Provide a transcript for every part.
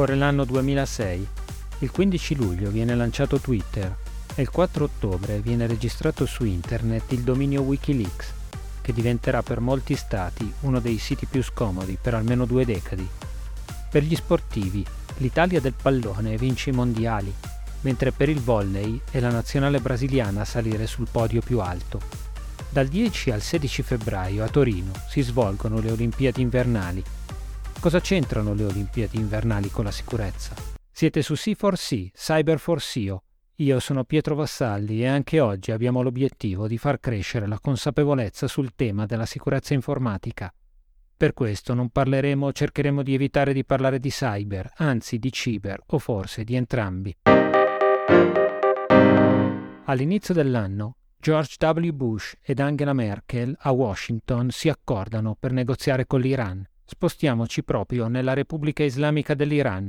Scorre l'anno 2006. Il 15 luglio viene lanciato Twitter e il 4 ottobre viene registrato su internet il dominio Wikileaks, che diventerà per molti stati uno dei siti più scomodi per almeno due decadi. Per gli sportivi, l'Italia del pallone vince i mondiali, mentre per il volley è la nazionale brasiliana a salire sul podio più alto. Dal 10 al 16 febbraio a Torino si svolgono le Olimpiadi invernali. Cosa c'entrano le Olimpiadi invernali con la sicurezza? Siete su C4C, Cyber4CO. Io sono Pietro Vassalli e anche oggi abbiamo l'obiettivo di far crescere la consapevolezza sul tema della sicurezza informatica. Per questo non parleremo o cercheremo di evitare di parlare di cyber, anzi di ciber o forse di entrambi. All'inizio dell'anno, George W. Bush ed Angela Merkel a Washington si accordano per negoziare con l'Iran. Spostiamoci proprio nella Repubblica Islamica dell'Iran,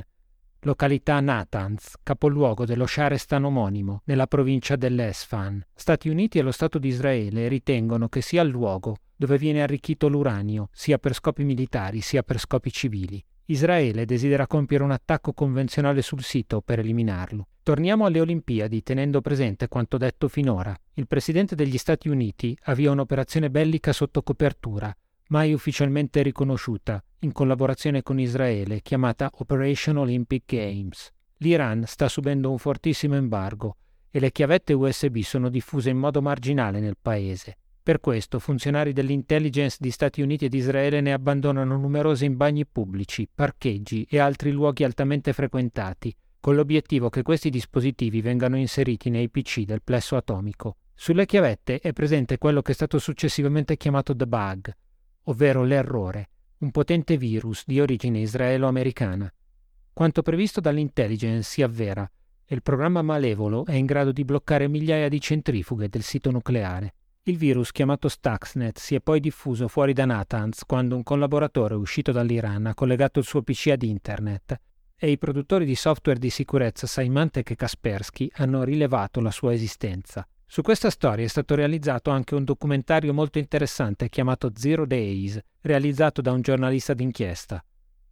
località Natanz, capoluogo dello Sharestan omonimo, nella provincia dell'Esfan. Stati Uniti e lo Stato di Israele ritengono che sia il luogo dove viene arricchito l'uranio, sia per scopi militari sia per scopi civili. Israele desidera compiere un attacco convenzionale sul sito per eliminarlo. Torniamo alle Olimpiadi tenendo presente quanto detto finora. Il presidente degli Stati Uniti avvia un'operazione bellica sotto copertura, mai ufficialmente riconosciuta, in collaborazione con Israele, chiamata Operation Olympic Games. L'Iran sta subendo un fortissimo embargo e le chiavette USB sono diffuse in modo marginale nel paese. Per questo funzionari dell'intelligence di Stati Uniti ed Israele ne abbandonano numerosi in bagni pubblici, parcheggi e altri luoghi altamente frequentati, con l'obiettivo che questi dispositivi vengano inseriti nei PC del plesso atomico. Sulle chiavette è presente quello che è stato successivamente chiamato the bug, ovvero l'errore, un potente virus di origine israelo-americana. Quanto previsto dall'intelligence si avvera e il programma malevolo è in grado di bloccare migliaia di centrifughe del sito nucleare. Il virus chiamato Stuxnet si è poi diffuso fuori da Natanz quando un collaboratore uscito dall'Iran ha collegato il suo PC ad internet e i produttori di software di sicurezza Symantec e Kaspersky hanno rilevato la sua esistenza. Su questa storia è stato realizzato anche un documentario molto interessante chiamato Zero Days, realizzato da un giornalista d'inchiesta.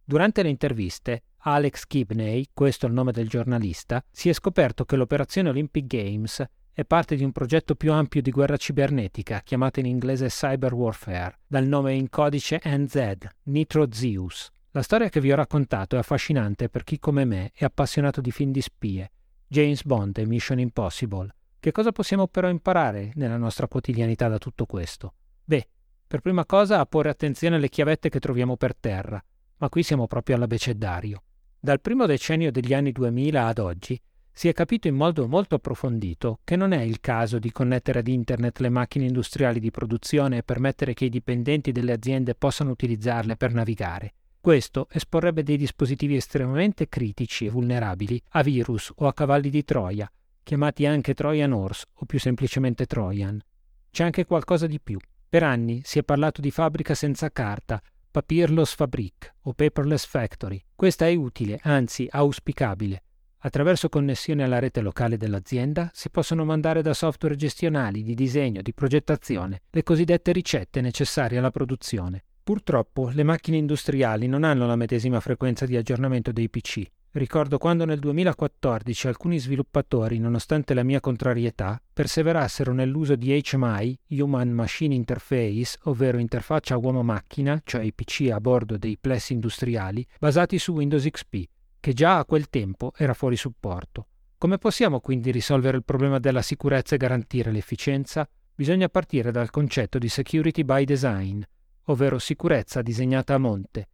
Durante le interviste, Alex Kibney, questo è il nome del giornalista, si è scoperto che l'operazione Olympic Games è parte di un progetto più ampio di guerra cibernetica, chiamato in inglese Cyber Warfare, dal nome in codice NZ, Nitro Zeus. La storia che vi ho raccontato è affascinante per chi come me è appassionato di film di spie, James Bond e Mission Impossible. Che cosa possiamo però imparare nella nostra quotidianità da tutto questo? Beh, per prima cosa a porre attenzione alle chiavette che troviamo per terra, ma qui siamo proprio all'abecedario. Dal primo decennio degli anni 2000 ad oggi si è capito in modo molto approfondito che non è il caso di connettere ad Internet le macchine industriali di produzione e permettere che i dipendenti delle aziende possano utilizzarle per navigare. Questo esporrebbe dei dispositivi estremamente critici e vulnerabili a virus o a cavalli di Troia, chiamati anche Trojan Horse o più semplicemente Trojan. C'è anche qualcosa di più. Per anni si è parlato di fabbrica senza carta, paperless fabric o paperless factory. Questa è utile, anzi auspicabile, Attraverso connessione alla rete locale dell'azienda si possono mandare da software gestionali, di disegno, di progettazione, le cosiddette ricette necessarie alla produzione. Purtroppo le macchine industriali non hanno la medesima frequenza di aggiornamento dei PC. Ricordo quando nel 2014 alcuni sviluppatori, nonostante la mia contrarietà, perseverassero nell'uso di HMI, Human Machine Interface, ovvero interfaccia uomo-macchina, cioè i PC a bordo dei plessi industriali, basati su Windows XP, che già a quel tempo era fuori supporto. Come possiamo quindi risolvere il problema della sicurezza e garantire l'efficienza? Bisogna partire dal concetto di security by design, ovvero sicurezza disegnata a monte.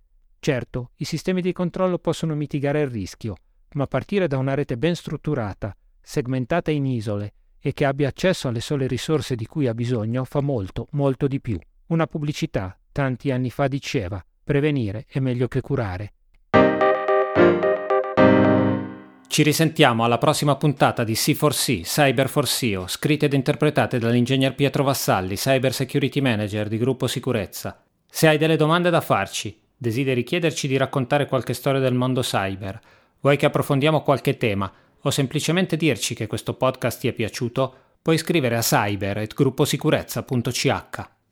Certo, i sistemi di controllo possono mitigare il rischio, ma partire da una rete ben strutturata, segmentata in isole e che abbia accesso alle sole risorse di cui ha bisogno fa molto, molto di più. Una pubblicità, tanti anni fa, diceva prevenire è meglio che curare. Ci risentiamo alla prossima puntata di C4C, Cyber for SEO, scritte ed interpretate dall'ingegner Pietro Vassalli, Cyber Security Manager di Gruppo Sicurezza. Se hai delle domande da farci, desideri chiederci di raccontare qualche storia del mondo cyber, vuoi che approfondiamo qualche tema? O semplicemente dirci che questo podcast ti è piaciuto, puoi scrivere a cyber.grupposicurezza.ch.